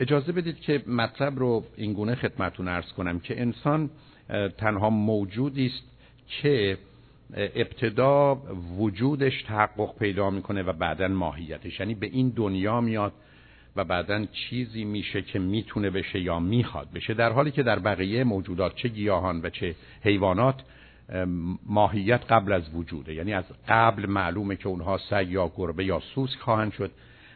اجازه بدید که مطلب رو اینگونه خدمتون ارز کنم که انسان تنها موجودی است که ابتدا وجودش تحقق پیدا می‌کنه و بعدا ماهیتش. یعنی به این دنیا میاد و بعدا چیزی میشه که می‌تونه بشه یا می‌خواد بشه. در حالی که در بقیه موجودات چه گیاهان و چه حیوانات ماهیت قبل از وجوده. یعنی از قبل معلومه که اونها سگ یا گربه یا سوسک خواهند شد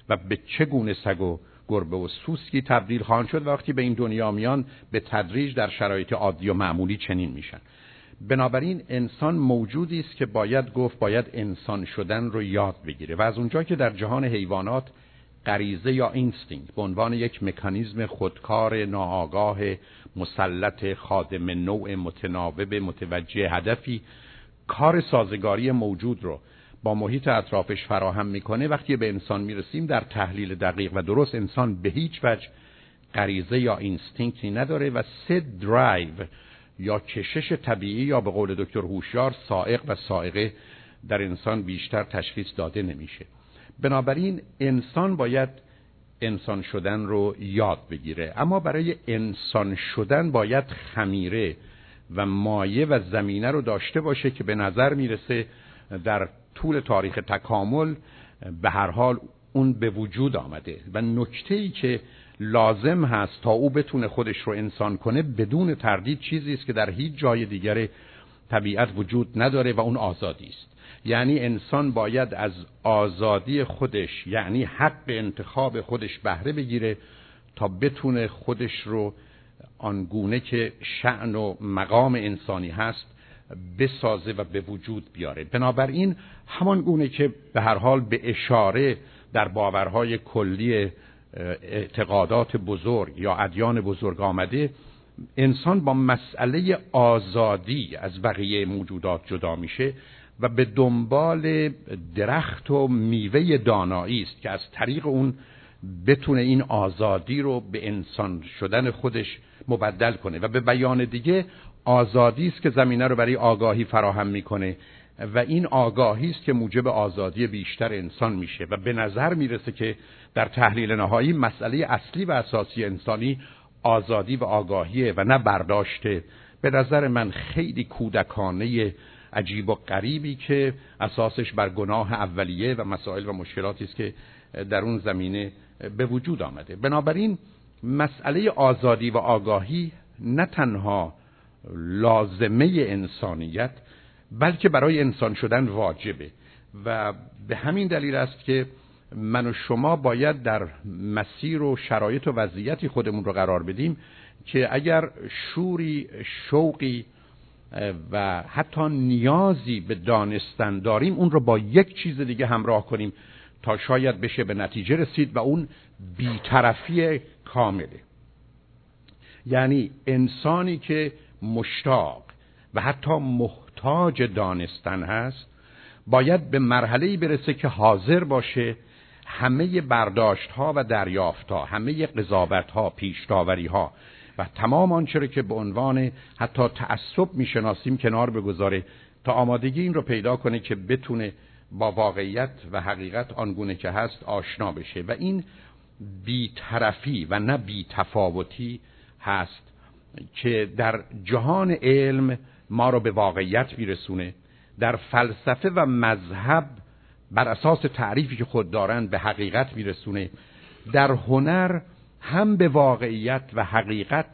و به چه گونه سگ و گربه و سوسکی تبدیل خواهند شد وقتی به این دنیا میان به تدریج در شرایط عادی و معمولی چنین میشن. بنابراین انسان موجودی است که باید گفت باید انسان شدن رو یاد بگیره و از اونجا که در جهان حیوانات غریزه یا اینستینکت به عنوان یک مکانیزم خودکار ناآگاه مسلط خادم نوع متناوب متوجه هدفی کار سازگاری موجود رو با محیط اطرافش فراهم می‌کنه وقتی به انسان می‌رسیم در تحلیل دقیق و درست انسان به هیچ وجه غریزه یا instinct ی نداره و سه درایو یا کشش طبیعی یا به قول دکتر هوشیار سائق و سائقه در انسان بیشتر تشخیص داده نمیشه. بنابراین انسان باید انسان شدن رو یاد بگیره. اما برای انسان شدن باید خمیره و مایه و زمینه رو داشته باشه که به نظر می‌رسه در طول تاریخ تکامل به هر حال اون به وجود آمده و نکته ای که لازم هست تا او بتونه خودش رو انسان کنه بدون تردید چیزی است که در هیچ جای دیگر طبیعت وجود نداره و اون آزادی است. یعنی انسان باید از آزادی خودش یعنی حق انتخاب خودش بهره بگیره تا بتونه خودش رو آنگونه که شعن و مقام انسانی هست بسازه و به وجود بیاره. بنابراین همان گونه که به هر حال به اشاره در باورهای کلی اعتقادات بزرگ یا ادیان بزرگ آمده انسان با مسئله آزادی از بقیه موجودات جدا میشه و به دنبال درخت و میوه دانایی است که از طریق اون بتونه این آزادی رو به انسان شدن خودش مبدل کنه. و به بیان دیگه آزادی است که زمینه رو برای آگاهی فراهم می‌کنه و این آگاهی است که موجب آزادی بیشتر انسان میشه و به نظر می‌رسه که در تحلیل نهایی مسئله اصلی و اساسی انسانی آزادی و آگاهیه و نه برداشته. به نظر من خیلی کودکانه عجیب و غریبی که اساسش بر گناه اولیه و مسائل و مشکلاتی است که در اون زمینه به وجود آمده. بنابراین مسئله آزادی و آگاهی نه تنها لازمه انسانیت بلکه برای انسان شدن واجبه. و به همین دلیل است که من و شما باید در مسیر و شرایط و وضعیتی خودمون رو قرار بدیم که اگر شوری شوقی و حتی نیازی به دانستن داریم اون رو با یک چیز دیگه همراه کنیم تا شاید بشه به نتیجه رسید و اون بیطرفی کامله. یعنی انسانی که مشتاق و حتی محتاج دانستن هست باید به مرحله برسه که حاضر باشه همه برداشت ها و دریافت ها همه قضاوت ها پیشتاوری ها و تمام آنچه رو که به عنوان حتی تعصب می‌شناسیم کنار بگذاره تا آمادگی این رو پیدا کنه که بتونه با واقعیت و حقیقت آنگونه که هست آشنا بشه. و این بیطرفی و نه بیتفاوتی هست. که در جهان علم ما رو به واقعیت میرسونه در فلسفه و مذهب بر اساس تعریفی که خود دارند به حقیقت میرسونه. در هنر هم به واقعیت و حقیقت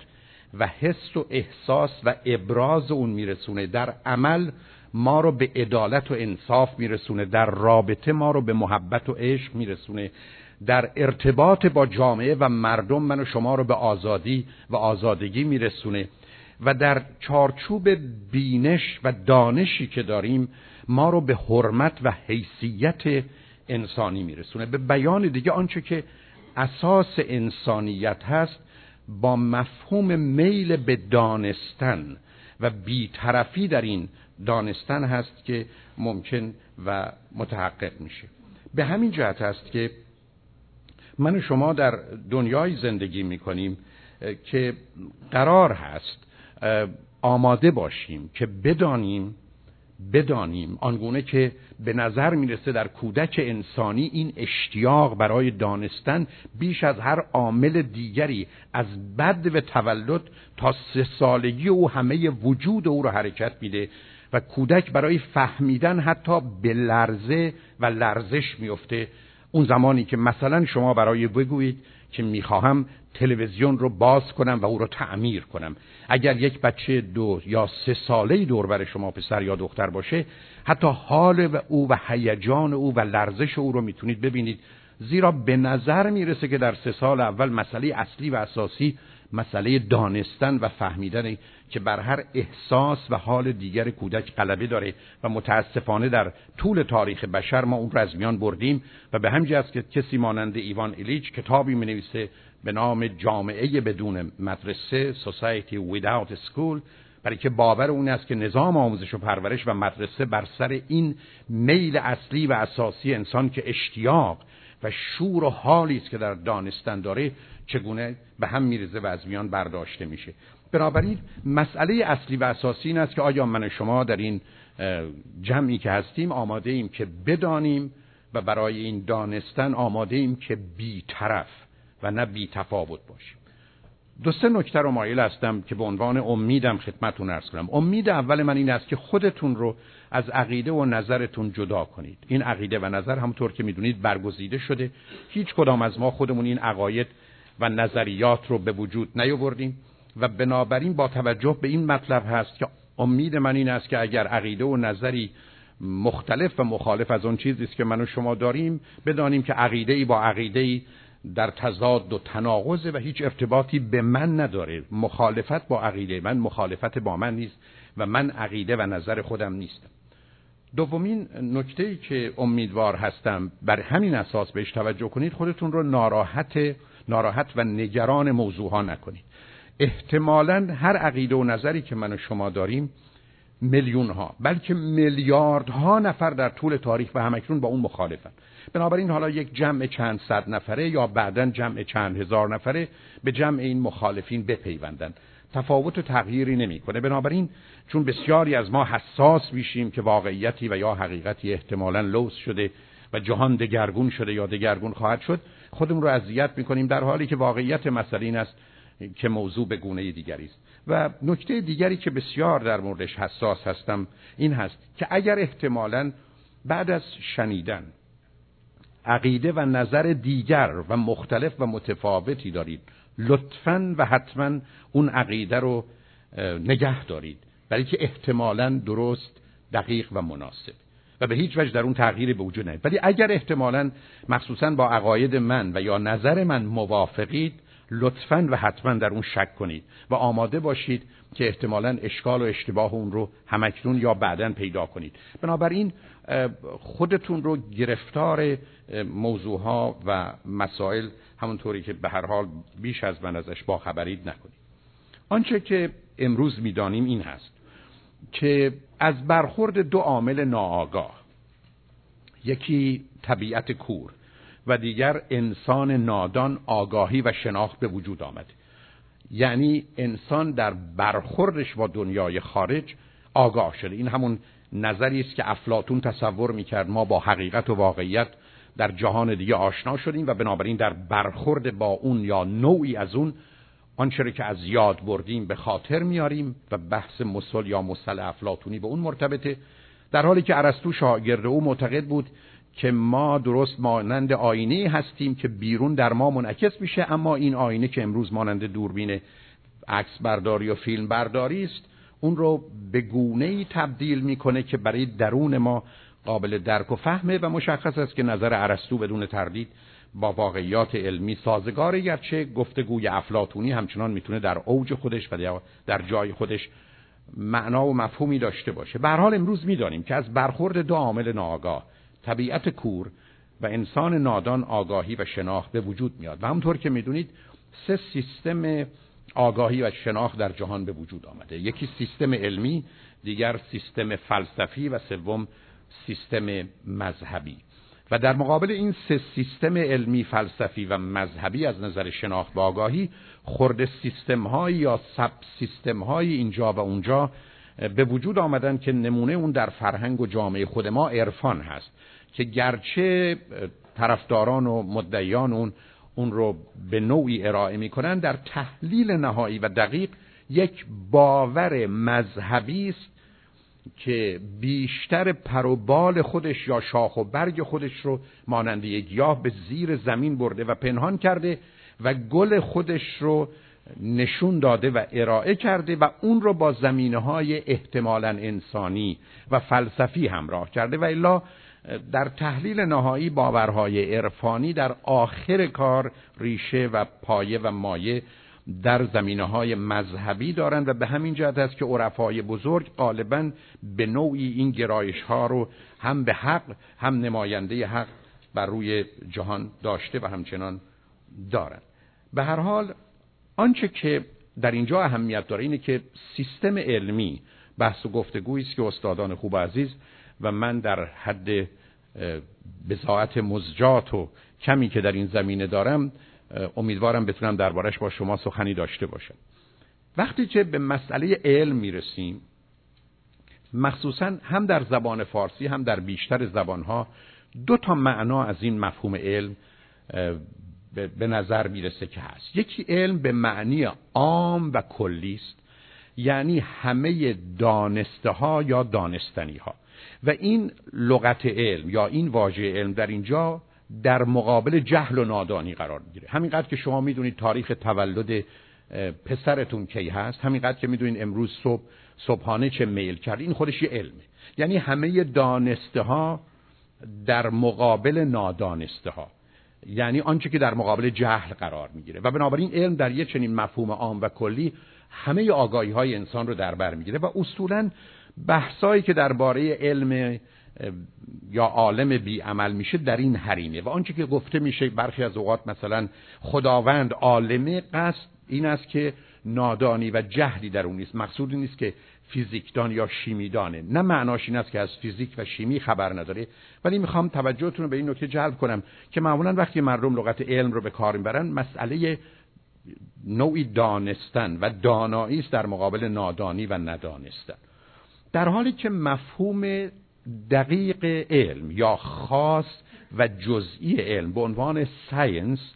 و حس و احساس و ابراز اون میرسونه. در عمل ما رو به عدالت و انصاف میرسونه. در رابطه ما رو به محبت و عشق میرسونه. در ارتباط با جامعه و مردم من و شما رو به آزادی و آزادگی میرسونه. و در چارچوب بینش و دانشی که داریم ما رو به حرمت و حیثیت انسانی میرسونه. به بیان دیگه آنچه که اساس انسانیت هست با مفهوم میل به دانستن و بیطرفی در این دانستن هست که ممکن و متحقق میشه. به همین جهت هست که من و شما در دنیای زندگی می‌کنیم که قرار هست آماده باشیم که بدانیم بدانیم آنگونه که به نظر می‌رسه در کودک انسانی این اشتیاق برای دانستن بیش از هر عامل دیگری از بد و تولد تا سه سالگی او همه وجود او رو حرکت میده و کودک برای فهمیدن حتی به لرزه و لرزش میفته اون زمانی که مثلا شما برای بگویید که می‌خواهم تلویزیون رو باز کنم و او رو تعمیر کنم. اگر یک بچه دو یا سه ساله دور بر شما پسر یا دختر باشه حتی حال او و هیجان او و لرزش او رو می‌تونید ببینید. زیرا به نظر می‌رسه که در سه سال اول مسئله اصلی و اساسی مسئله دانستن و فهمیدن که بر هر احساس و حال دیگر کودک غلبه داره و متاسفانه در طول تاریخ بشر ما اون رو از بردیم و به همین است که کسی مانند ایوان ایلیچ کتابی می نویسه به نام جامعه بدون مدرسه Society Without School برای که باور اون است که نظام آموزش و پرورش و مدرسه بر سر این میل اصلی و اساسی انسان که اشتیاق و شور و حالی است که در دانستن داره چگونه به هم میرزه و از میان برداشته میشه. بنابراین مسئله اصلی و اساسی این است که آیا من و شما در این جمعی که هستیم آماده ایم که بدانیم و برای این دانستن آماده ایم که بیطرف و نه بی تفاوت باشیم. دو سه نکته رو مایل هستم که به عنوان امیدم خدمتتون ارز کنم. امید اول من این است که خودتون رو از عقیده و نظرتون جدا کنید. این عقیده و نظر همونطور که می‌دونید برگزیده شده. هیچ کدام از ما خودمون این عقاید و نظریات رو به وجود نیاوردیم. و بنابراین با توجه به این مطلب هست که امید من این است که اگر عقیده و نظری مختلف و مخالف از اون چیزی است که من و شما داریم بدانیم که عقیده ای با عقیده ای در تضاد و تناقض و هیچ ارتباطی به من نداره. مخالفت با عقیده من مخالفت با من نیست و من عقیده و نظر خودم نیستم. دومین نکته ای که امیدوار هستم بر همین اساس بهش توجه کنید خودتون رو ناراحت ناراحت و نگران موضوع ها نکنید. احتمالا هر عقیده و نظری که من و شما داریم میلیون ها بلکه میلیاردها نفر در طول تاریخ و همکنون با اون مخالفن. بنابراین حالا یک جمع چند صد نفره یا بعدا جمع چند هزار نفره به جمع این مخالفین بپیوندن. تفاوت و تغییری نمی‌کنه. بنابراین چون بسیاری از ما حساس میشیم که واقعیتی و یا حقیقتی احتمالا لوس شده و جهان دگرگون شده یا دگرگون خواهد شد خودمون رو اذیت می‌کنیم در حالی که واقعیت مسئله این است که موضوع به گونه دیگری است. و نکته دیگری که بسیار در موردش حساس هستم این هست که اگر احتمالا بعد از شنیدن عقیده و نظر دیگر و مختلف و متفاوتی دارید لطفا و حتما اون عقیده رو نگه دارید. برای که احتمالا درست دقیق و مناسب. و به هیچ وجه در اون تغییری به وجود نیاد. ولی اگر احتمالا مخصوصا با عقاید من و یا نظر من موافقید لطفا و حتما در اون شک کنید و آماده باشید که احتمالا اشکال و اشتباه اون رو همکنون یا بعدا پیدا کنید. بنابراین خودتون رو گرفتار موضوع ها و مسائل همونطوری که به هر حال بیش از من ازش باخبرید نکنید. آنچه که امروز می‌دانیم این هست که از برخورد دو عامل ناآگاه یکی طبیعت کور و دیگر انسان نادان آگاهی و شناخت به وجود آمده یعنی انسان در برخوردش با دنیای خارج آگاه شده. این همون نظری است که افلاتون تصور می‌کرد ما با حقیقت و واقعیت در جهان دیگه آشنا شدیم و بنابراین در برخورد با اون یا نوعی از اون آنچه که از یاد بردیم به خاطر میاریم و بحث مسل یا مسل افلاتونی به اون مرتبطه. در حالی که ارسطو شاگرد او معتقد بود که ما درست مانند آینه هستیم که بیرون در ما منعکس میشه اما این آینه که امروز مانند دوربین عکس برداری و فیلم برداری است اون رو به گونه ای تبدیل می‌کنه که برای درون ما قابل درک و فهمه و مشخص است که نظر ارسطو بدون تردید با واقعیات علمی سازگاره گرچه گفتگوی افلاتونی همچنان می‌تونه در اوج خودش و در جای خودش معنا و مفهومی داشته باشه. به حال امروز می‌دانیم که از برخورد دو عامل ناآگاه طبیعت کور و انسان نادان آگاهی و شناخت به وجود میاد. و همونطور که می‌دونید سه سیستم آگاهی و شناخت در جهان به وجود آمده. یکی سیستم علمی دیگر سیستم فلسفی و سوم سیستم مذهبی. و در مقابل این سه سیستم علمی فلسفی و مذهبی از نظر شناخت و آگاهی خورده سیستم های یا سب سیستم های اینجا و اونجا به وجود آمدن که نمونه اون در فرهنگ و جامعه خود ما عرفان هست. که گرچه طرفداران و مدعیان اون اون رو به نوعی ارائه می‌کنن در تحلیل نهایی و دقیق یک باور مذهبی است که بیشتر پروبال خودش یا شاخ و برگ خودش رو مانند یک گیاه به زیر زمین برده و پنهان کرده و گل خودش رو نشون داده و ارائه کرده و اون رو با زمینه های احتمالا انسانی و فلسفی همراه کرده. و الا در تحلیل نهایی باورهای عرفانی در آخر کار ریشه و پایه و مایه در زمینه های مذهبی دارند و به همین جهت است که عرفای بزرگ غالبا به نوعی این گرایش ها رو هم به حق هم نماینده حق بر روی جهان داشته و همچنان دارند. به هر حال آنچه که در اینجا اهمیت داره اینه که سیستم علمی بحث و گفتگویی است که استادان خوب عزیز و من در حد بزاعت مزجات و کمی که در این زمینه دارم امیدوارم بتونم دربارش با شما سخنی داشته باشم. وقتی که به مسئله علم می‌رسیم مخصوصا هم در زبان فارسی هم در بیشتر زبانها دو تا معنا از این مفهوم علم به نظر می‌رسه که هست. یکی علم به معنی عام و کلی است یعنی همه دانسته ها یا دانستنی ها و این لغت علم یا این واژه علم در اینجا در مقابل جهل و نادانی قرار می‌گیره. همینقدر که شما می‌دونید تاریخ تولد پسرتون کی هست همینقدر که می‌دونید امروز صبح صبحانه چه میل کرد. این خودش یه علمه. یعنی همه دانسته ها در مقابل نادانسته ها یعنی آنچه که در مقابل جهل قرار می‌گیره. و بنابراین علم در یه چنین مفهوم عام و کلی همه آگاهی های انسان رو در بر می‌گیره و اصولا بحثایی که درباره علم یا عالم بی عمل میشه در این حرینه و آنچه که گفته میشه برخی از اوقات مثلا خداوند عالمه قصد این است که نادانی و جهلی در اون نیست. مقصود نیست که فیزیکدان یا شیمیدانه. نه معناش این است که از فیزیک و شیمی خبر نداره. ولی می‌خوام توجهتون رو به این نکته جلب کنم که معمولا وقتی مردم لغت علم رو به کار می‌برن مسئله نوعی دانستن و دانایی است در مقابل نادانی و ندانستن. در حالی که مفهوم دقیق علم یا خاص و جزئی علم به عنوان ساینس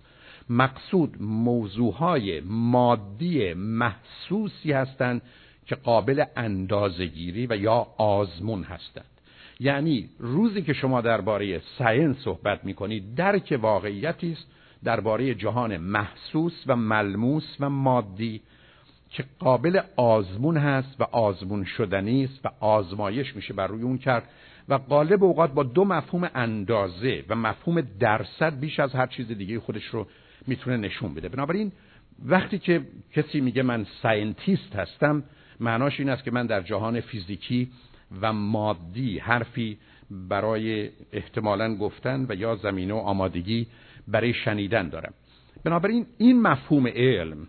مقصود موضوعهای مادی محسوسی هستند که قابل اندازگیری و یا آزمون هستند. یعنی روزی که شما درباره ساینس صحبت می کنید درک واقعیتی است درباره جهان محسوس و ملموس و مادی که قابل آزمون هست و آزمون شدنی است و آزمایش میشه بر روی اون کرد. و قالب اوقات با دو مفهوم اندازه و مفهوم درصد بیش از هر چیز دیگه خودش رو می‌تونه نشون بده. بنابراین وقتی که کسی میگه من scientist هستم معناش این است که من در جهان فیزیکی و مادی حرفی برای احتمالا گفتن و یا زمینه و آمادگی برای شنیدن دارم. بنابراین این مفهوم علم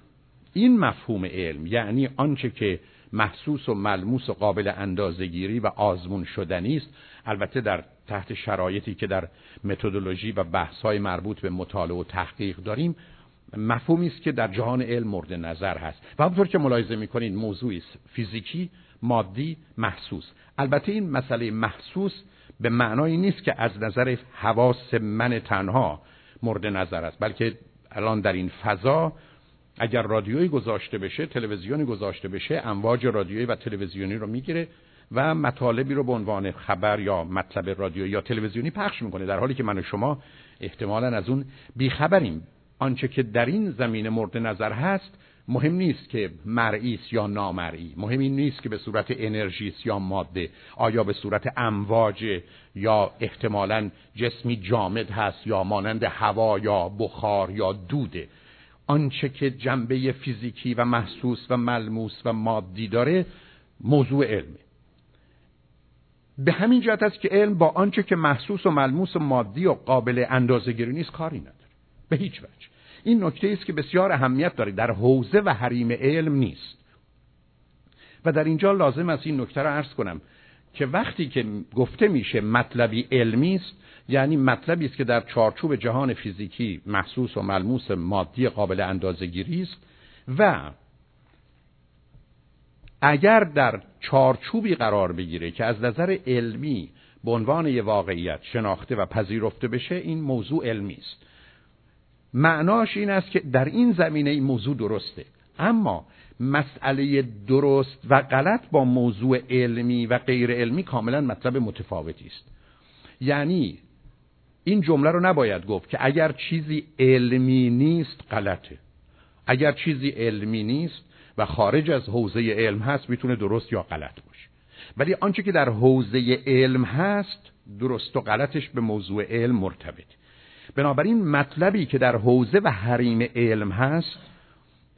این مفهوم علم یعنی آنچه که محسوس و ملموس و قابل اندازهگیری و آزمون شدنی است البته در تحت شرایطی که در متدولوژی و بحث‌های مربوط به مطالعه و تحقیق داریم مفهومی است که در جهان علم مورد نظر هست. و همونطور که ملاحظه می‌کنید موضوعی است. فیزیکی مادی محسوس. البته این مسئله محسوس به معنایی نیست که از نظر حواس من تنها مورد نظر است بلکه الان در این فضا اگر رادیویی گذاشته بشه تلویزیونی گذاشته بشه امواج رادیویی و تلویزیونی رو می‌گیره و مطالبی رو به عنوان خبر یا مطلب رادیویی یا تلویزیونی پخش می‌کنه در حالی که من و شما احتمالا از اون بیخبریم. آنچه که در این زمینه مورد نظر هست مهم نیست که مرئی یا نامرئی. مهم این نیست که به صورت انرژی یا ماده. آیا به صورت امواج یا احتمالا جسمی جامد هست یا مانند هوا یا بخار یا دوده. آنچه که جنبه فیزیکی و محسوس و ملموس و مادی داره موضوع علمه. به همین جهت است که علم با آنچه که محسوس و ملموس و مادی و قابل اندازه‌گیری نیست کاری نداره. به هیچ وجه. این نکته است که بسیار اهمیت داره. در حوزه و حریم علم نیست. و در اینجا لازم است این نکته را عرض کنم. که وقتی که گفته میشه مطلبی علمی است یعنی مطلبی است که در چارچوب جهان فیزیکی محسوس و ملموس مادی قابل اندازه‌گیری است و اگر در چارچوبی قرار بگیره که از نظر علمی به عنوان یه واقعیت شناخته و پذیرفته بشه این موضوع علمی است. معناش این است که در این زمینه این موضوع درسته. اما مسئله درست و غلط با موضوع علمی و غیر علمی کاملا مطلب متفاوتی است. یعنی این جمله رو نباید گفت که اگر چیزی علمی نیست غلطه. اگر چیزی علمی نیست و خارج از حوزه علم هست می‌تونه درست یا غلط باشه. ولی آنچه که در حوزه علم هست درست و غلطش به موضوع علم مرتبط بنابراین مطلبی که در حوزه و حریم علم هست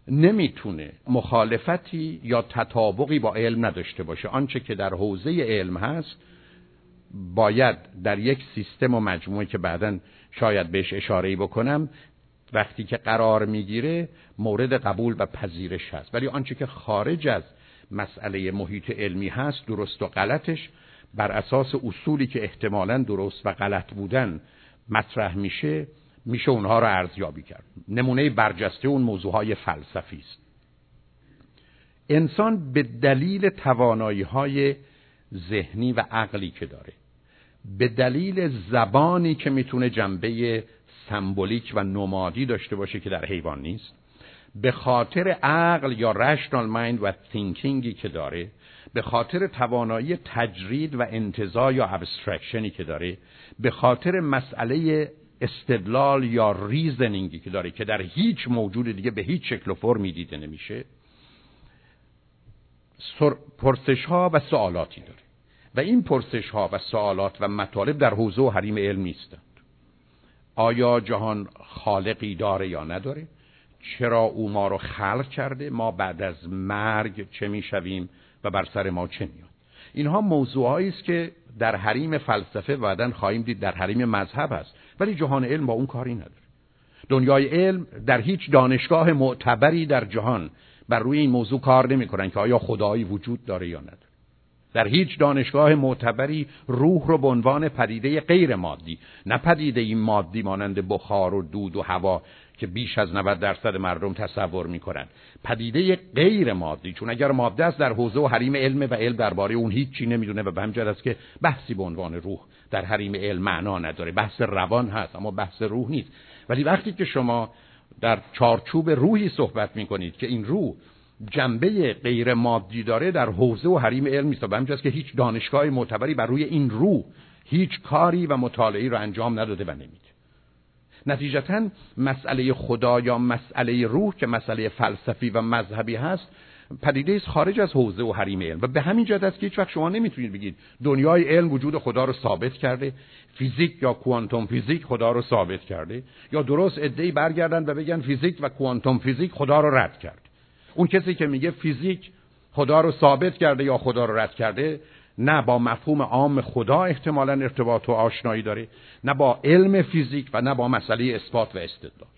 نمی‌تونه مخالفتی یا تطابقی با علم نداشته باشه. آنچه که در حوزه علم هست باید در یک سیستم و مجموعه که بعدا شاید بهش اشاره بکنم وقتی که قرار می‌گیره مورد قبول و پذیرش هست. ولی آنچه که خارج از مسئله محیط علمی هست درست و غلطش بر اساس اصولی که احتمالا درست و غلط بودن مطرح میشه میشه اونها رو ارزیابی کرد. نمونه برجسته اون موضوع های فلسفی است. انسان به دلیل توانایی های ذهنی و عقلی که داره به دلیل زبانی که می‌تونه جنبه سمبولیک و نمادی داشته باشه که در حیوان نیست به خاطر عقل یا rational mind و thinking ی که داره به خاطر توانایی تجرید و انتزاع یا abstraction ی که داره به خاطر مسئله استدلال یا reasoning ی که داره که در هیچ موجود دیگه به هیچ شکل و فرمی دیده نمیشه پرسش ها و سوالاتی داره. و این پرسش ها و سوالات و مطالب در حوزه و حریم علم نیستند. آیا جهان خالقی داره یا نداره؟ چرا او ما رو خلق کرده؟ ما بعد از مرگ چه می‌شویم و بر سر ما چه میاد اینها موضوعهایی است که در حریم فلسفه بعدا خواهیم دید در حریم مذهب هست. ولی جهان علم با اون کاری نداره. دنیای علم در هیچ دانشگاه معتبری در جهان بر روی این موضوع کار نمی‌کنن که آیا خدایی وجود داره یا نداره. در هیچ دانشگاه معتبری روح رو به عنوان پدیده غیر مادی نه پدیده این مادی مانند بخار و دود و هوا که بیش از 90 درصد مردم تصور می‌کنن پدیده غیر مادی چون اگر ماده است در حوزه و حریم علم و علم درباره اون هیچ چی نمی‌دونه و به همجر است که بحثی به عنوان روح در حریم علم معنا نداره. بحث روان هست اما بحث روح نیست. ولی وقتی که شما در چارچوب روحی صحبت می‌کنید که این روح جنبه غیر مادی داره در حوزه و حریم علم نیست و همجاست که هیچ دانشگاه معتبری بر روی این روح هیچ کاری و مطالعه رو انجام نداده و نمیده. نتیجتا مسئله خدا یا مسئله روح که مسئله فلسفی و مذهبی هست پدیده است خارج از حوزه و حریم علم. و به همین جهت است که هیچ وقت شما نمی‌تونید بگید دنیای علم وجود خدا رو ثابت کرده فیزیک یا کوانتوم فیزیک خدا رو ثابت کرده یا درست ادعی برگردن و بگن فیزیک و کوانتوم فیزیک خدا رو رد کرد. اون کسی که میگه فیزیک خدا رو ثابت کرده یا خدا رو رد کرده نه با مفهوم عام خدا احتمالا ارتباط و آشنایی داره نه با علم فیزیک و نه با مسئله اثبات و استدلال.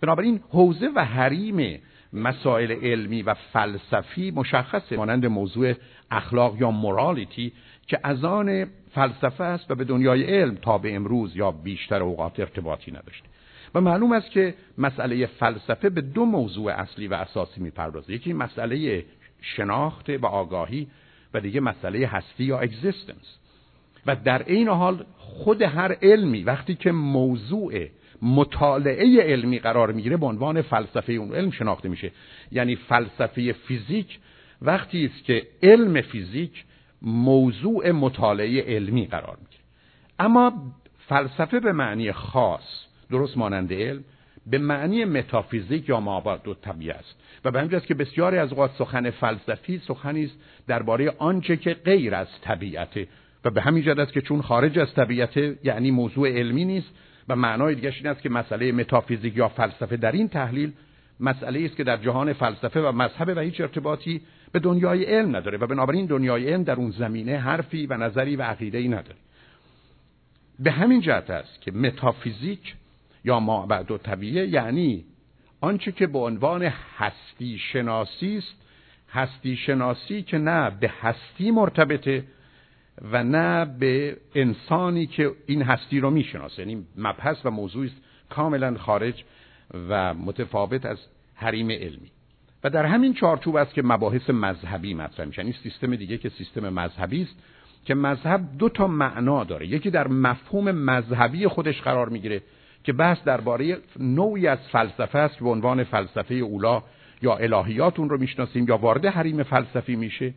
بنابراین حوزه و حریم مسائل علمی و فلسفی مشخصه مانند موضوع اخلاق یا مورالیتی که از آن فلسفه است و به دنیای علم تا به امروز یا بیشتر اوقات ارتباطی نداشته. و معلوم است که مسئله فلسفه به دو موضوع اصلی و اساسی می‌پردازه. یکی مسئله شناخت و آگاهی و دیگه مسئله هستی یا اگزیستنس و در این حال خود هر علمی وقتی که موضوع مطالعه علمی قرار می‌گیره به عنوان فلسفه اون علم شناخته میشه. یعنی فلسفه فیزیک وقتی است که علم فیزیک موضوع مطالعه علمی قرار می‌گیره. اما فلسفه به معنی خاص درست مانند علم به معنی متافیزیک یا مابعد و طبیعه است. و به همین که بسیاری از اوقات سخن فلسفی سخنی است درباره آنچه که غیر از طبیعته و به همین است که چون خارج از طبیعت یعنی موضوع علمی نیست و معنای دیگه این است که مسئله متافیزیک یا فلسفه در این تحلیل مسئله است که در جهان فلسفه و مذهب و هیچ ارتباطی به دنیای علم نداره و بنابراین دنیای علم در اون زمینه حرفی و نظری و عقیده نداره. به همین جهت است که متافیزیک یا بعد و طبیعه یعنی آنچه که به عنوان هستی شناسی است هستی شناسی که نه به هستی مرتبطه و نه به انسانی که این هستی رو می‌شناسه. یعنی مبحث و موضوعی کاملا خارج و متفاوت از حریم علمی. و در همین چارچوب است که مباحث مذهبی مطرح میشن. این سیستم دیگه که سیستم مذهبی است که مذهب دو تا معنا داره. یکی در مفهوم مذهبی خودش قرار می‌گیره که بحث درباره نوعی از فلسفه است به عنوان فلسفه اولا یا الهیات اون رو می‌شناسیم یا وارد حریم فلسفی میشه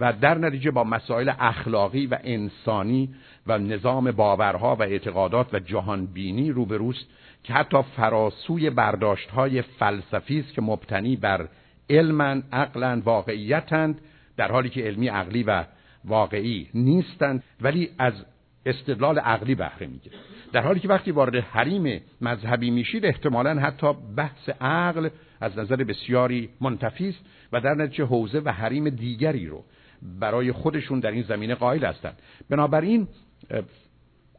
و در نتیجه با مسائل اخلاقی و انسانی و نظام باورها و اعتقادات و جهان بینی روبروست که حتی فراسوی برداشت های فلسفی است که مبتنی بر علما عقلا واقعیتند در حالی که علمی عقلی و واقعی نیستند ولی از استدلال عقلی بهره می‌گیره. در حالی که وقتی وارد حریم مذهبی میشید احتمالا حتی بحث عقل از نظر بسیاری منتفی است و در نتیجه حوزه و حریم دیگری رو برای خودشون در این زمینه قائل هستند بنابراین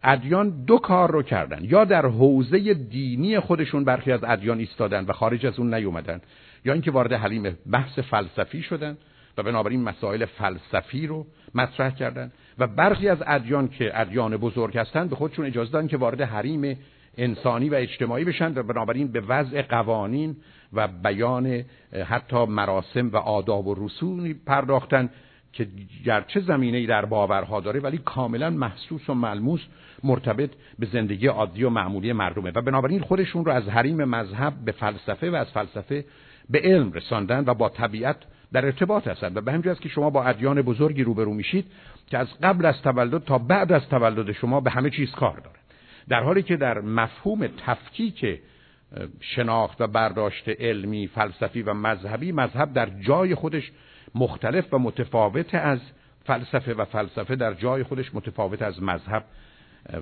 ادیان دو کار رو کردن. یا در حوزه دینی خودشون برخی از ادیان ایستادن و خارج از اون نیومدن یا اینکه وارد حلیم بحث فلسفی شدن و بنابراین مسائل فلسفی رو مطرح کردن. و برخی از ادیان که ادیان بزرگ هستند به خودشون اجازه دادن که وارد حریم انسانی و اجتماعی بشن و بنابراین به وضع قوانین و بیان حتی مراسم و آداب و رسومی پرداختن که گرچه زمینه در باورها داره ولی کاملا محسوس و ملموس مرتبط به زندگی عادی و معمولی مردمه. و بنابراین خودشون رو از حریم مذهب به فلسفه و از فلسفه به علم رساندن و با طبیعت در ارتباط هستند و به همین که شما با ادیان بزرگی روبرو میشید که از قبل از تولد تا بعد از تولد شما به همه چیز کار داره در حالی که در مفهوم تفکیک شناخت و برداشت علمی فلسفی و مذهبی. مذهب در جای خودش مختلف و متفاوت از فلسفه و فلسفه در جای خودش متفاوت از مذهب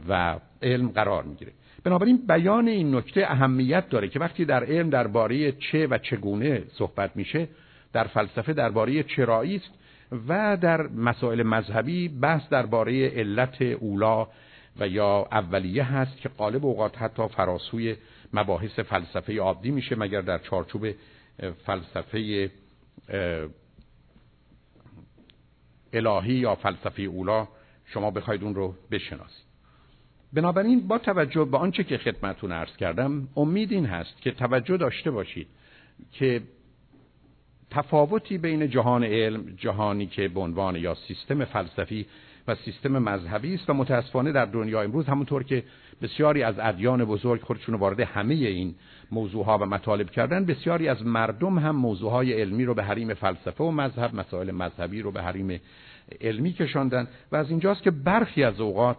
و علم قرار می‌گیره. بنابراین بیان این نکته اهمیت داره که وقتی در علم درباره چه و چگونه صحبت میشه در فلسفه درباره چرایی است و در مسائل مذهبی بحث درباره علت اولا و یا اولیه هست که قالب اوقات حتی فراسوی مباحث فلسفه عادی میشه مگر در چارچوب فلسفه الهی یا فلسفه اولا شما بخواید اون رو بشناسید. بنابراین با توجه به آنچه که خدمتون عرض کردم امید این هست که توجه داشته باشید که تفاوتی بین جهان علم جهانی که به عنوان یا سیستم فلسفی و سیستم مذهبی است و متاسفانه در دنیا امروز همونطور که بسیاری از ادیان بزرگ خودشون وارد همه این موضوعها و مطالب کردن. بسیاری از مردم هم موضوعهای علمی رو به حریم فلسفه و مذهب مسائل مذهبی رو به حریم علمی کشاندن. و از اینجاست که برخی از اوقات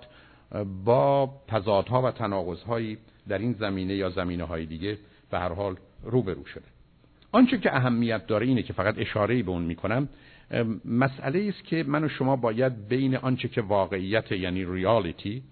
با تضادها و تناقضهایی در این زمینه یا زمینه های دیگه به هر حال روبرو شده. آنچه که اهمیت داره اینه که فقط اشاره به اون می‌کنم. مسئله است که من و شما باید بین آنچه که واقعیت یعنی reality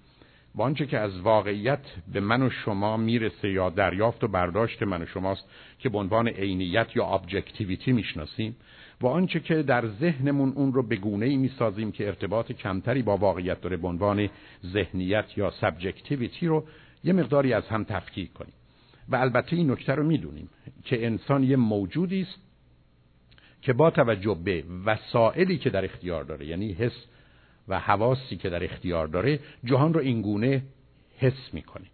با آنچه که از واقعیت به من و شما می‌رسه یا دریافت و برداشت من و شماست که به عنوان عینیت یا objectivity می‌شناسیم و آنچه که در ذهنمون اون رو به گونه ای می‌سازیم که ارتباط کمتری با واقعیت داره به عنوان ذهنیت یا subjectivity رو یه مقداری از هم تفکیک کنیم. و البته این نکته رو می‌دونیم که انسان یه موجودی است که با توجه به وسائلی که در اختیار داره یعنی حس و حواسی که در اختیار داره جهان رو اینگونه حس می‌کنه.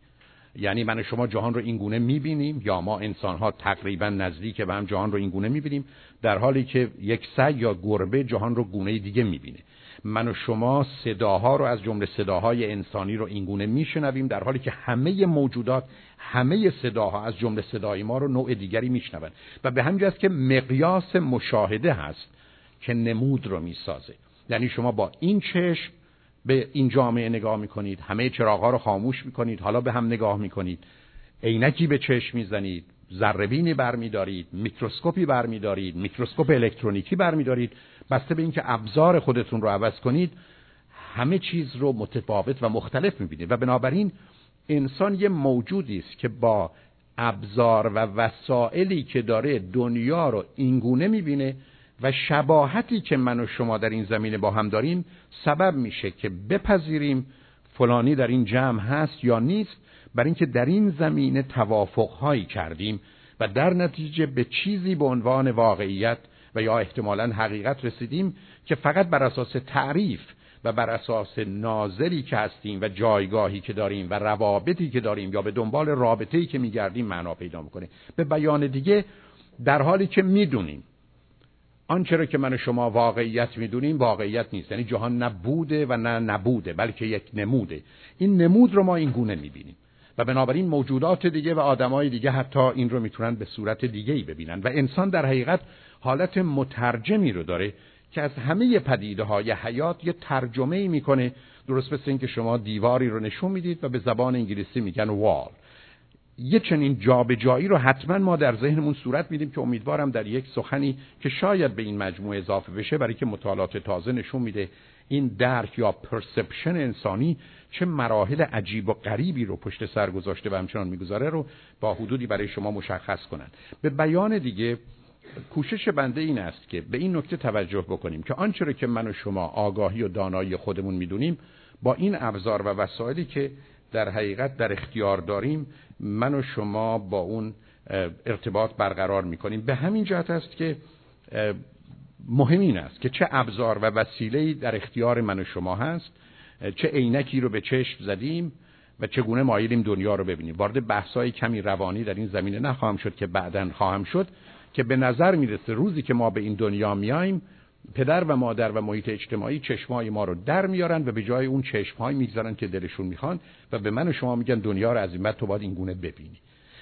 یعنی من شما جهان رو اینگونه می‌بینیم یا ما انسان ها تقریبا نزدیک به هم جهان رو اینگونه می‌بینیم در حالی که یک سگ یا گربه جهان رو گونه دیگه می‌بینه. من و شما صداها رو از جمله صداهای انسانی رو اینگونه میشنویم در حالی که همه موجودات همه صداها از جمله صدای ما رو نوع دیگری میشنوند و به همین که مقیاس مشاهده هست که نمود رو می‌سازه. یعنی شما با این چشم به این جامعه نگاه می‌کنید همه چراغها رو خاموش می‌کنید حالا به هم نگاه می‌کنید. عینکی به چشم می‌زنید ذرهبینی برمیدارید میکروسکوپی برمیدارید میکروسکوپ الکترونیکی برمیدارید. بسته به اینکه ابزار خودتون رو عوض کنید همه چیز رو متفاوت و مختلف می‌بینید. و بنابراین انسان یه موجودی است که با ابزار و وسایلی که داره دنیا رو اینگونه می‌بینه و شباهتی که من و شما در این زمینه با هم داریم سبب میشه که بپذیریم فلانی در این جمع هست یا نیست. بر اینکه در این زمینه توافقهایی کردیم و در نتیجه به چیزی به عنوان واقعیت و یا احتمالا حقیقت رسیدیم که فقط بر اساس تعریف و بر اساس ناظری که هستیم و جایگاهی که داریم و روابطی که داریم یا به دنبال رابطه‌ای که میگردیم معنا پیدا می‌کنه. به بیان دیگه در حالی که می‌دونیم آنچه را که من و شما واقعیت می‌دونیم واقعیت نیست. یعنی جهان نبوده و نه نبوده بلکه یک نموده. این نمود رو ما این گونه می‌بینیم. و بنابراین موجودات دیگه و آدمای دیگه حتی این رو می‌تونن به صورت دیگه ای ببینن. و انسان در حقیقت حالت مترجمی رو داره که از همه پدیده های حیات یه ترجمه ای می‌کنه درست مثل اینکه شما دیواری رو نشون می‌دید و به زبان انگلیسی میگن وال یه چنین جابجایی رو حتما ما در ذهنمون صورت میدیم که امیدوارم در یک سخنی که شاید به این مجموعه اضافه بشه برای که مطالعات تازه نشون میده این درک یا پرسپشن انسانی چه مراحل عجیب و غریبی رو پشت سر گذاشته و همچنان می‌گذاره رو با حدودی برای شما مشخص کنن. به بیان دیگه کوشش بنده این است که به این نکته توجه بکنیم که آنچه رو که من و شما آگاهی و دانایی خودمون می‌دونیم با این ابزار و وسایلی که در حقیقت در اختیار داریم من و شما با اون ارتباط برقرار می‌کنیم. به همین جهت است که مهم این است که چه ابزار و وسیله‌ای در اختیار من و شما هست چه عینکی رو به چشم زدیم و چگونه مایلیم دنیا رو ببینیم. وارد بحث‌های کمی روانی در این زمینه نخواهم شد که بعدا خواهم شد که به نظر می‌رسه روزی که ما به این دنیا میایم پدر و مادر و محیط اجتماعی چشمای ما رو در میارن و به جای اون چشمهایی می‌گذارن که دلشون می‌خوان و به من و شما میگن دنیا رو از این تو باید این گونه ببینی.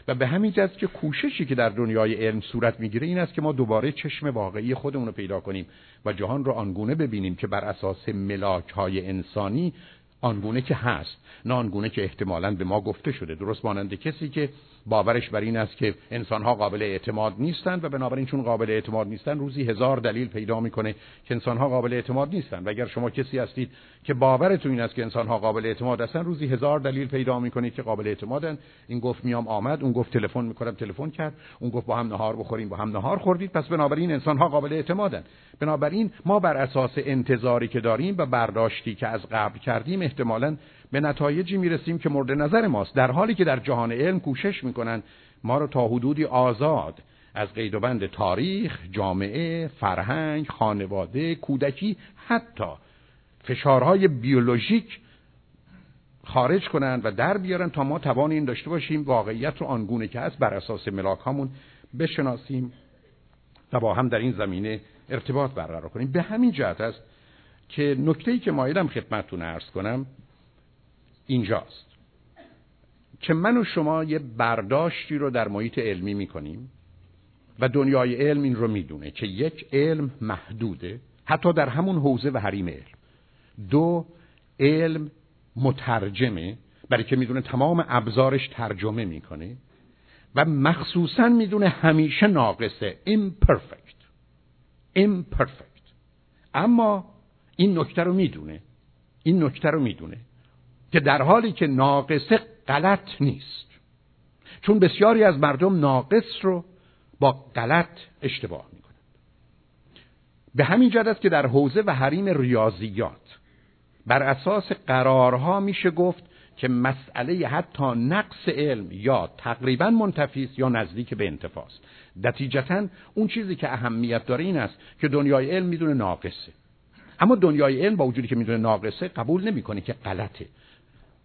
و به همین جهت که کوششی که در دنیای علم صورت می‌گیره این است که ما دوباره چشم واقعی خودمون رو پیدا کنیم و جهان رو آنگونه ببینیم که بر اساس ملاک های انسانی آنگونه که هست نه آنگونه که احتمالا به ما گفته شده. درست مانند کسی که باورش بر این است که انسانها قابل اعتماد نیستند و بنابراین چون قابل اعتماد نیستند روزی هزار دلیل پیدا می‌کنه که انسانها قابل اعتماد نیستند. و اگر شما کسی هستید که باورتون این است که انسانها قابل اعتماد هستند روزی هزار دلیل پیدا می‌کنید که قابل اعتمادن این گفت میام آمد اون گفت تلفن می‌کنم تلفن کرد. اون گفت با هم نهار بخوریم با هم نهار خوردید. پس بنابراین انسانها قابل اعتمادن بنابراین ما بر اساس انتظاری که داریم و برداشتی که از قبل کردیم احتمالاً به نتایجی می‌رسیم که مورد نظر ماست. در حالی که در جهان علم کوشش می‌کنن ما رو تا حدودی آزاد از قید و بند تاریخ، جامعه، فرهنگ، خانواده، کودکی حتی فشارهای بیولوژیک خارج کنند و در بیارن تا ما توان این داشته باشیم واقعیت رو آنگونه که هست بر اساس ملاک هامون بشناسیم و با هم در این زمینه ارتباط برقرار کنیم. به همین جهت است که نکته‌ای که مایلم خدمتتون عرض کنم اینجاست. که من و شما یه برداشتی رو در محیط علمی می‌کنیم و دنیای علم این رو می‌دونه که یک علم محدوده حتی در همون حوزه و حریم علم. دو علم مترجمه برای که می‌دونه تمام ابزارش ترجمه می‌کنه و مخصوصا می‌دونه همیشه ناقصه imperfect. imperfect. اما این نکته رو می‌دونه این نکته رو می‌دونه. که در حالی که ناقصه غلط نیست. چون بسیاری از مردم ناقص رو با غلط اشتباه می‌کنند. به همین جد است که در حوزه و حریم ریاضیات بر اساس قرارها میشه گفت که مسئله حتی نقص علم یا تقریبا منتفی یا نزدیک به انتفاست نتیجتا اون چیزی که اهمیت داره این است که دنیای علم می‌دونه ناقصه. اما دنیای علم با وجودی که می‌دونه ناقصه قبول نمی‌کنه که غلطه.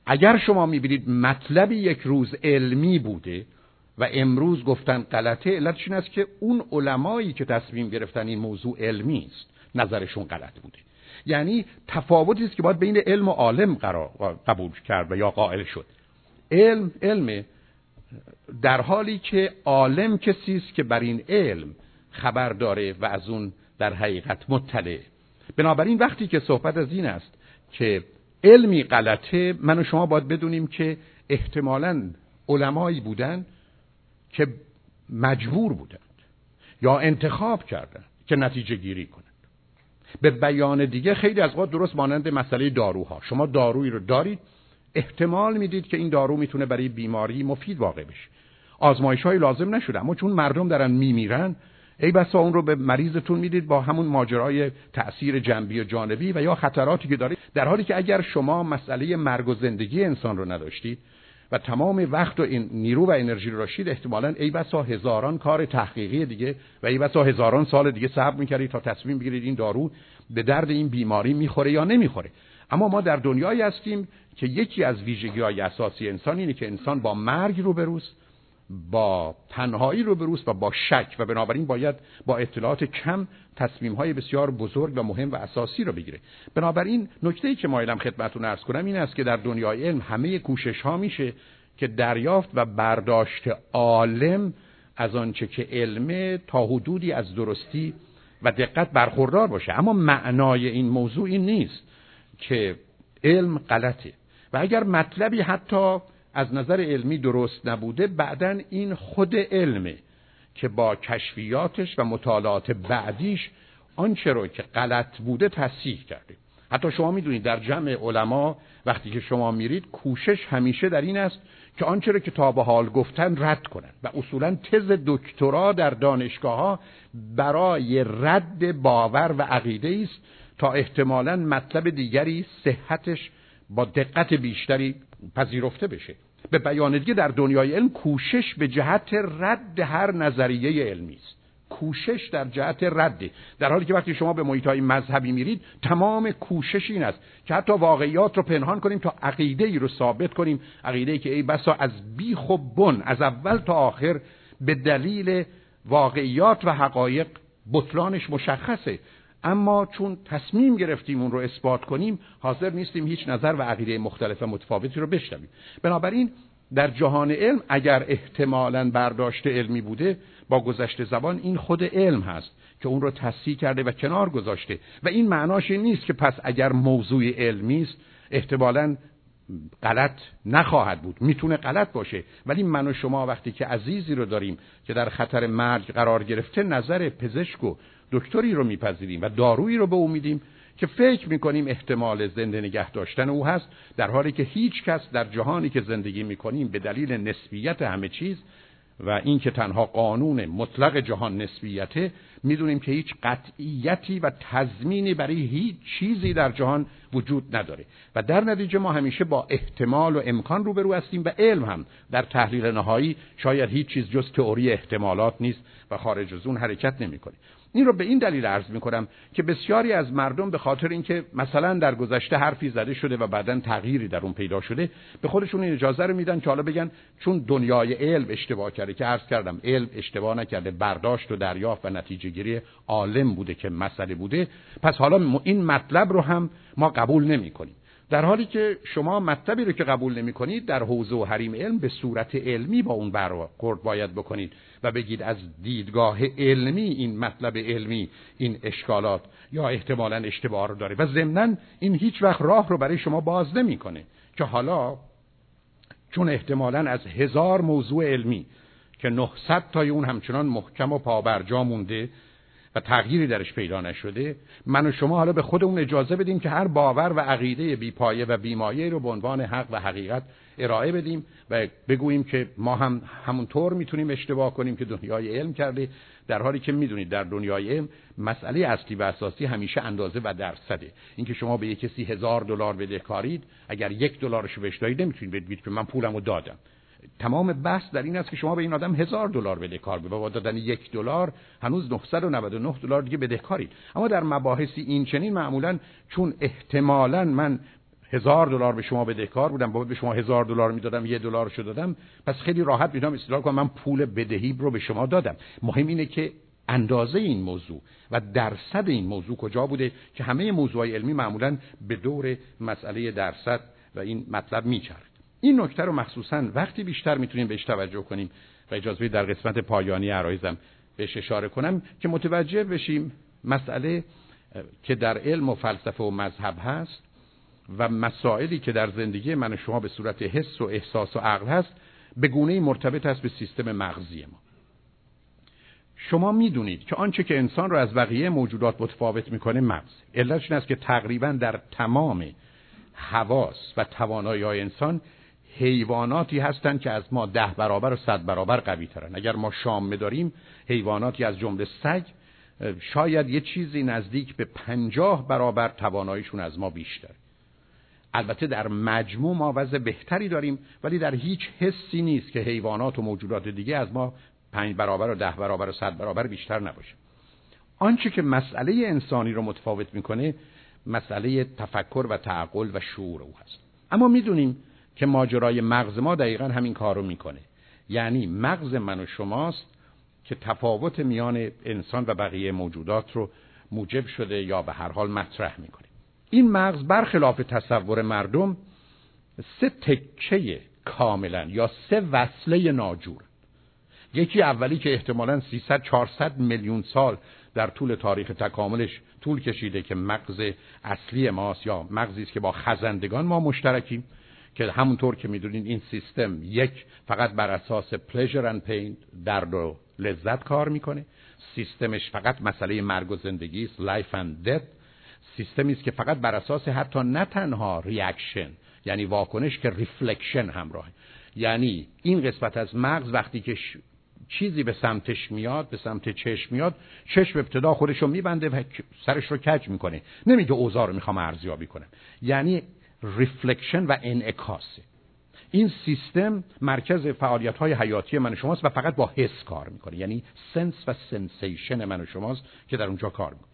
اگر شما می‌بینید مطلب یک روز علمی بوده و امروز گفتن غلطه علتش این است که اون علمایی که تصمیم گرفتن این موضوع علمی است نظرشون غلط بوده. یعنی تفاوتی است که باید بین علم و عالم قبول کرد و یا قائل شد. علم علم در حالی که عالم کسی است که بر این علم خبر داره و از اون در حقیقت مطلع. بنابراین وقتی که صحبت از این است که علمی غلطه من و شما باید بدونیم که احتمالا علمایی بودن که مجبور بودند یا انتخاب کردند که نتیجه گیری کنند. به بیان دیگه خیلی از وقت درست مانند مسئله داروها. شما دارویی رو دارید احتمال می‌دید که این دارو می‌تونه برای بیماری مفید واقع بشه. آزمایش های لازم نشده اما چون مردم دارن میمیرن ای بسا اون رو به مریضتون می‌دید با همون ماجرای تأثیر جنبی و جانبی و یا خطراتی که دارید در حالی که اگر شما مسئله مرگ و زندگی انسان رو نداشتید و تمام وقت و این نیرو و انرژی رو داشتید احتمالا ای بسا هزاران کار تحقیقی دیگه و ای بسا هزاران سال دیگه صبر می‌کردید تا تصمیم بگیرید این دارو به درد این بیماری می‌خوره یا نمی‌خوره. اما ما در دنیایی هستیم که یکی از ویژگی های اساسی انسان اینه که انسان با مرگ روبروست. با تنهایی رو بروست و با شک و بنابراین باید با اطلاعات کم تصمیم های بسیار بزرگ و مهم و اساسی رو بگیره. بنابراین نکته که مایلم خدمتتون ارز کنم این است که در دنیای علم همه کوشش ها میشه که دریافت و برداشت عالم از آنچه که علمه تا حدودی از درستی و دقت برخوردار باشه. اما معنای این موضوع این نیست که علم غلطه. و اگر مطلبی حتی از نظر علمی درست نبوده بعدا این خود علمه که با کشفیاتش و مطالعات بعدیش آنچه رو که غلط بوده تصحیح کرده. حتی شما می‌دونید در جمع علما وقتی که شما میرید کوشش همیشه در این است که آنچه رو که تا به حال گفتن رد کنن و اصولا تز دکترا در دانشگاه ها برای رد باور و عقیده است تا احتمالا مطلب دیگری صحتش با دقت بیشتری پذیرفته بشه. به بیان دیگه در دنیای علم کوشش به جهت رد هر نظریه علمی است. کوشش در جهت رده در حالی که وقتی شما به محیط های مذهبی میرید تمام کوشش این است که حتی واقعیات رو پنهان کنیم تا عقیده ای رو ثابت کنیم. عقیده ای که ای بسا از بیخ و بن از اول تا آخر به دلیل واقعیات و حقایق بطلانش مشخصه. اما چون تصمیم گرفتیم اون رو اثبات کنیم حاضر نیستیم هیچ نظر و عقیده مختلف و متفاوتی رو بشنویم. بنابراین در جهان علم اگر احتمالا برداشت علمی بوده با گذشته زبان این خود علم هست که اون رو تصحیح کرده و کنار گذاشته. و این معناش نیست که پس اگر موضوع علمی است احتمالا غلط نخواهد بود. می‌تونه غلط باشه. ولی من و شما وقتی که عزیزی رو داریم که در خطر مرگ قرار گرفته نظر پزشک و دکتری رو میپذیریم و دارویی رو به او میدیم که فکر می‌کنیم احتمال زنده نگه داشتن او هست در حالی که هیچ کس در جهانی که زندگی می‌کنیم به دلیل نسبیت همه چیز و این که تنها قانون مطلق جهان نسبیته می‌دونیم که هیچ قطعیتی و تضمینی برای هیچ چیزی در جهان وجود نداره. و در نتیجه ما همیشه با احتمال و امکان روبرو هستیم و علم هم در تحلیل نهایی شاید هیچ چیز جز تئوری احتمالات نیست و خارج از اون حرکت نمی‌کنه. این رو به این دلیل عرض می کنم که بسیاری از مردم به خاطر اینکه مثلا در گذشته حرفی زده شده و بعدا تغییری در اون پیدا شده به خودشون این اجازه رو میدن که حالا بگن چون دنیای علم اشتباه کرده که عرض کردم علم اشتباه نکرده برداشت و دریافت و نتیجه گیری عالم بوده که مسئله بوده پس حالا این مطلب رو هم ما قبول نمی کنیم در حالی که شما مطلبی رو که قبول نمی کنید در حوزه و حریم علم به صورت علمی با اون برخورد باید بکنید و بگید از دیدگاه علمی این مطلب علمی این اشکالات یا احتمالا اشتباه رو داره و ضمنا این هیچ وقت راه رو برای شما باز نمی‌کنه که حالا چون احتمالا از هزار موضوع علمی که 900 تای اون همچنان محکم و پابرجا مونده و تغییری درش پیدا نشده من و شما حالا به خودمون اجازه بدیم که هر باور و عقیده بیپایه و بیمایه رو به عنوان حق و حقیقت ارائه بدیم و بگوییم که ما هم همونطور می‌تونیم اشتباه کنیم که دنیای علم کرده. در حالی که می‌دونید در دنیای علم مسئله اصلی و اساسی همیشه اندازه و درصده. اینکه شما به یک کسی هزار دلار بدهکارید اگر یک دلارش بهش دادید نمی‌تونید بگید که من پولمو دادم. تمام بحث در این است که شما به این آدم هزار دلار بدهکار به با دادن یک دلار هنوز 999 دلار دیگه بدهکارید اما در مباحثی این چنین معمولا چون احتمالا من هزار دلار به شما بدهکار بودم باید به شما هزار دلار می‌دادم یه دلارشو دادم پس خیلی راحت می‌تونم استدلال کنم من پول بدهی رو به شما دادم. مهم اینه که اندازه این موضوع و درصد این موضوع کجا بوده که همه موضوعات علمی معمولا به دور مسئله درصد و این مطلب میچرد این نکته رو مخصوصا وقتی بیشتر می‌تونیم بهش توجه کنیم و اجازه در قسمت پایانی عرایزم بهش اشاره کنم که متوجه بشیم مسئله که در علم و فلسفه و مذهب هست و مسائلی که در زندگی من و شما به صورت حس و احساس و عقل هست به گونه مرتبط است به سیستم مغزی ما. شما می‌دونید که آنچه که انسان رو از بقیه موجودات متفاوت می‌کنه مغز. علتش این است که تقریبا در تمام حواس و توانایی انسان حیواناتی هستند که از ما ده برابر و صد برابر قوی ترن. اگر ما شام داریم حیواناتی از جمله سگ شاید یه چیزی نزدیک به پنجاه برابر تواناییشون از ما بیشتر. البته در مجموع ما وضع بهتری داریم ولی در هیچ حسی نیست که حیوانات و موجودات دیگه از ما پنج برابر و ده برابر و صد برابر بیشتر نباشه. آنچه که مسئله انسانی رو متفاوت می‌کنه مسئله تفکر و تعقل و شعور او هست. اما می‌دونیم که ماجرای مغز ما دقیقا همین کار رو می‌کنه. یعنی مغز من و شماست که تفاوت میان انسان و بقیه موجودات رو موجب شده یا به هر حال مطرح می‌کنه. این مغز برخلاف تصور مردم سه تکه کاملا یا سه وصله ناجور. یکی اولی که احتمالا 300 400 میلیون سال در طول تاریخ تکاملش طول کشیده که مغز اصلی ماست یا مغزی است که با خزندگان ما مشترکیم. که همونطور که می‌دونین این سیستم یک فقط بر اساس pleasure and pain درد و لذت کار می‌کنه. سیستمش فقط مسئله مرگ و زندگی است life and death سیستمی است که فقط بر اساس حتی نه تنها reaction یعنی واکنش که reflection همراهه یعنی این قسمت از مغز وقتی که چیزی به سمتش میاد به سمت چشم میاد چشم ابتدا خودش رو میبنده و سرش رو کج می‌کنه. نمیگه اوضاع رو می‌خوام ارزیابی کنم. یعنی reflection و انعکاسه این سیستم مرکز فعالیت های حیاتی من و شماست و فقط با حس کار می‌کنه. یعنی sense و sensation من و شماست که در اونجا کار می‌کنه.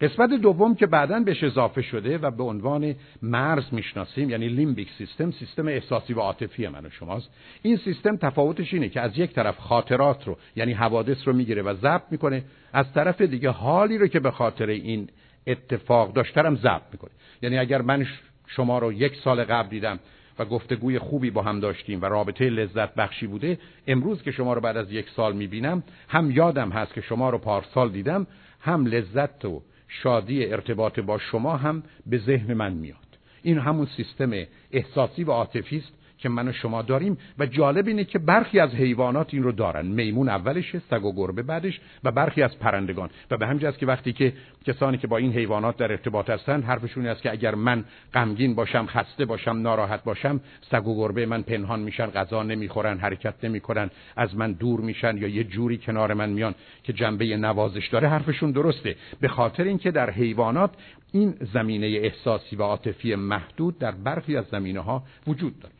قسمت دوم که بعدا بهش اضافه شده و به عنوان مرز می‌شناسیم یعنی limbic system سیستم احساسی و عاطفی من و شماست. این سیستم تفاوتش اینه که از یک طرف خاطرات رو یعنی حوادث رو می‌گیره و ضبط می‌کنه از طرف دیگه حالی رو که به خاطر این اتفاق داشترم ضبط می‌کنه. یعنی اگر من شما رو یک سال قبل دیدم و گفتگوی خوبی با هم داشتیم و رابطه لذت بخشی بوده. امروز که شما رو بعد از یک سال می‌بینم هم یادم هست که شما رو پارسال دیدم هم لذت و شادی ارتباط با شما هم به ذهن من میاد. این همون سیستم احساسی و عاطفی است که من و شما داریم و جالب اینه که برخی از حیوانات این رو دارن. میمون اولشه سگ و گربه بعدش و برخی از پرندگان. و به همین که وقتی که کسانی که با این حیوانات در ارتباط هستند حرفشون است که اگر من غمگین باشم خسته باشم ناراحت باشم سگ و گربه من پنهان میشن غذا نمی‌خورن حرکت نمی‌کنن از من دور میشن یا یه جوری کنار من میان که جنبه نوازش داره حرفشون درسته. به خاطر اینکه در حیوانات این زمینه احساسی و عاطفی محدود در برخی از زمینه ها وجود داره.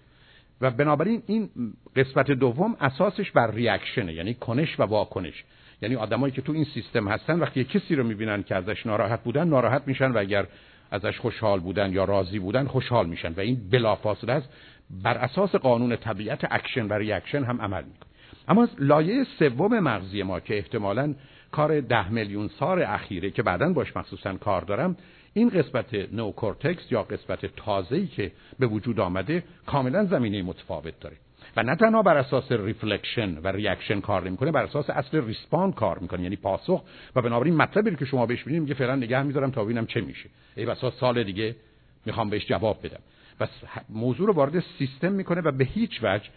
و بنابراین این قسمت دوم اساسش بر reaction ه یعنی کنش و واکنش. یعنی آدمایی که تو این سیستم هستن وقتی کسی رو می‌بینن که ازش ناراحت بودن ناراحت میشن و اگر ازش خوشحال بودن یا راضی بودن خوشحال میشن و این بلافاصله است. بر اساس قانون طبیعت اکشن و reaction هم عمل می‌کنه. اما لایه سوم مغزی ما که احتمالا کار ده میلیون سال اخیره که بعدا باش مخصوصا کار دارم این قسمت نوکورتکس یا قسمت تازه‌ای که به وجود آمده کاملا زمینه متفاوت داره. و نه تنها بر اساس reflection و reaction کار نمی‌کنه بر اساس اصل respond کار می‌کنه. یعنی پاسخ و بنابراین مطلبی که شما بهش میگید میگه فعلا نگه می‌دارم تا ببینم چه میشه. ای بسا سال دیگه می‌خوام بهش جواب بدم. و موضوع رو وارد سیستم می‌کنه و به هیچ وجه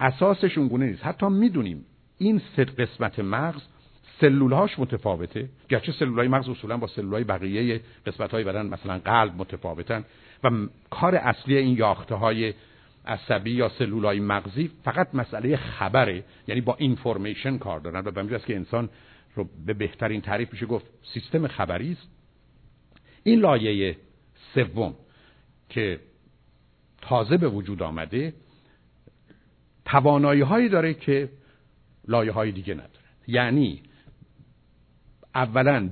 اساسش اون نیست. حتی می‌دونیم این سه قسمت مغز سلولهاش متفاوته. گرچه سلولای مغز اصولا با سلولای بقیه قسمت های بدن مثلا قلب متفاوتن و کار اصلی این یاخته های عصبی یا سلولای مغزی فقط مسئله خبره یعنی با اینفورمیشن کار دارن و به که انسان رو به بهترین تعریف میشه گفت سیستم خبری است. این لایه سوم که تازه به وجود آمده توانایی هایی داره که لایه های دیگه نداره یعنی اولا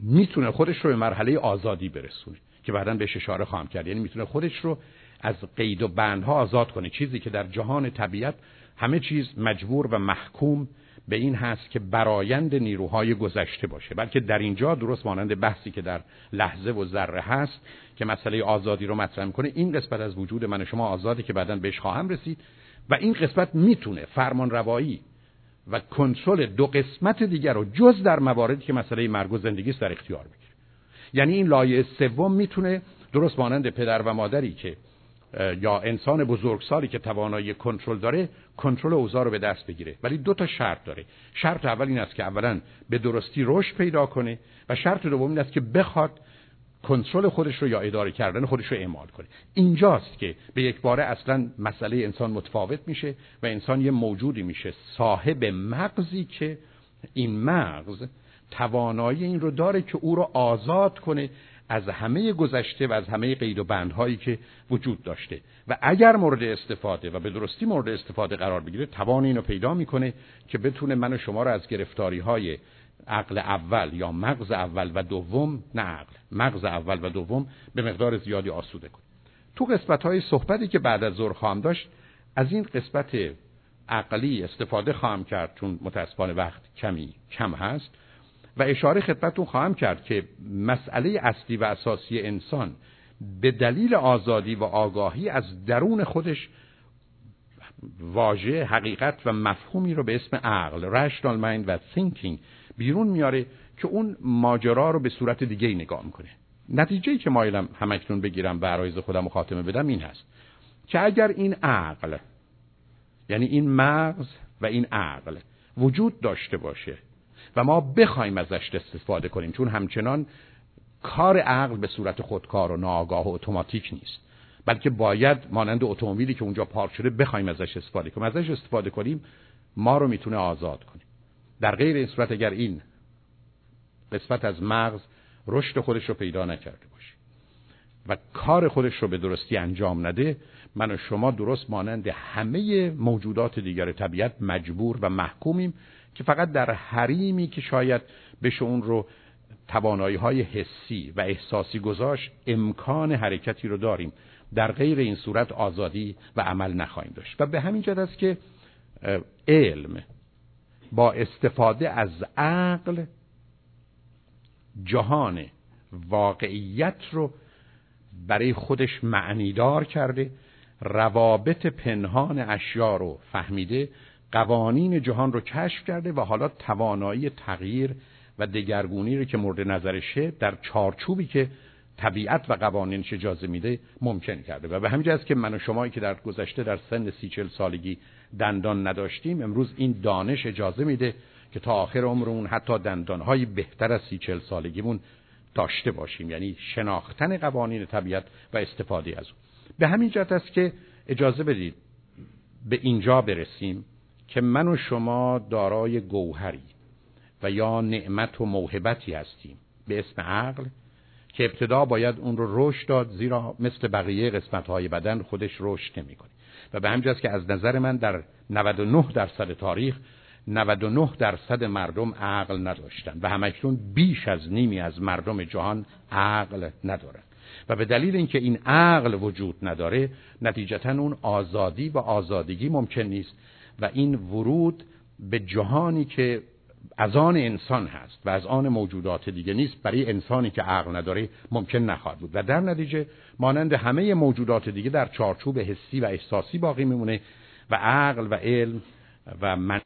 می‌تونه خودش رو به مرحله آزادی برسونه که بعدا بهش اشاره خواهم کرد. یعنی می‌تونه خودش رو از قید و بندها آزاد کنه. چیزی که در جهان طبیعت همه چیز مجبور و محکوم به این هست که برایند نیروهای گذشته باشه. بلکه در اینجا درست مانند بحثی که در لحظه و ذره هست که مسئله آزادی رو مطرح می‌کنه این قسمت از وجود من شما آزادی که بعدا بهش خواهم رسید. و این قسمت می‌تونه فرمان روایی و کنترل دو قسمت دیگر رو جز در مواردی که مسئله مرگ و زندگی در اختیار بگیره. یعنی این لایه سوم می‌تونه درست مانند پدر و مادری که یا انسان بزرگسالی که توانایی کنترل داره کنترل اوضاع رو به دست بگیره. ولی دو تا شرط داره. شرط اول این است که اولا به درستی رشد پیدا کنه و شرط دوم این است که بخواد کنترل خودش رو یا اداره کردن خودش رو اعمال کنه. اینجاست که به یک باره اصلا مسئله انسان متفاوت میشه و انسان یه موجودی میشه صاحب مغزی که این مغز توانایی این رو داره که او رو آزاد کنه از همه گذشته و از همه قید و بندهایی که وجود داشته. و اگر مورد استفاده و به درستی مورد استفاده قرار بگیره توان اینو پیدا می‌کنه که بتونه من و شما رو از گرفتاری های عقل اول یا مغز اول و دوم نه عقل مغز اول و دوم به مقدار زیادی آسوده کنه تو قسمت های صحبتی که بعد از ظهر خواهم داشت از این قسمت عقلی استفاده خواهم کرد چون متاسفانه وقت کمی کم هست. و اشاره خدمتتون خواهم کرد که مسئله اصلی و اساسی انسان به دلیل آزادی و آگاهی از درون خودش واژه حقیقت و مفهومی رو به اسم عقل rational mind و thinking بیرون میاره که اون ماجرا رو به صورت دیگه نگاه می‌کنه. نتیجه که مایلم همکنون بگیرم و عرایز خودم خاتمه بدم این هست که اگر این عقل یعنی این مغز و این عقل وجود داشته باشه و ما بخوایم ازش استفاده کنیم چون همچنان کار عقل به صورت خودکار و ناآگاه و اتوماتیک نیست بلکه باید مانند اتومبیلی که اونجا پارک شده بخوایم ازش استفاده کنیم. ازش استفاده کنیم ما رو می‌تونه آزاد کنیم در غیر این صورت اگر این قسمت از مغز رشد خودش رو پیدا نکرده باشه و کار خودش رو به درستی انجام نده من و شما درست مانند همه موجودات دیگر طبیعت مجبور و محکومیم که فقط در حریمی که شاید بشه اون رو توانایی های حسی و احساسی گذاشت امکان حرکتی رو داریم. در غیر این صورت آزادی و عمل نخواهیم داشت. و به همین جد است که علم با استفاده از عقل جهان واقعیت رو برای خودش معنیدار کرده روابط پنهان اشیا رو فهمیده قوانین جهان رو کشف کرده و حالا توانایی تغییر و دگرگونی رو که مورد نظرشه در چارچوبی که طبیعت و قوانینش اجازه میده ممکن کرده. و به همین است که من و شمایی که در گذشته در سن سی چل سالگی دندان نداشتیم امروز این دانش اجازه میده که تا آخر عمرمون حتی دندانهای بهتر از سی چل سالگیمون داشته باشیم. یعنی شناختن قوانین طبیعت و استفاده از اون. به همین جهت است که اجازه بدید به اینجا برسیم که من و شما دارای گوهری و یا نعمت و موهبتی هستیم. به اسم عقل که ابتدا باید اون رو رشد داد زیرا مثل بقیه قسمت های بدن خودش رشد نمی‌کنه. و به همجاست که از نظر من در 99 درصد تاریخ 99 درصد مردم عقل نداشتن و همکنون بیش از نیمی از مردم جهان عقل ندارن. و به دلیل اینکه این عقل وجود نداره نتیجتا اون آزادی و آزادگی ممکن نیست و این ورود به جهانی که از آن انسان هست و از آن موجودات دیگه نیست. برای انسانی که عقل نداره ممکن نخواهد بود. و در نتیجه مانند همه موجودات دیگه در چارچوب حسی و احساسی باقی میمونه و عقل و علم و من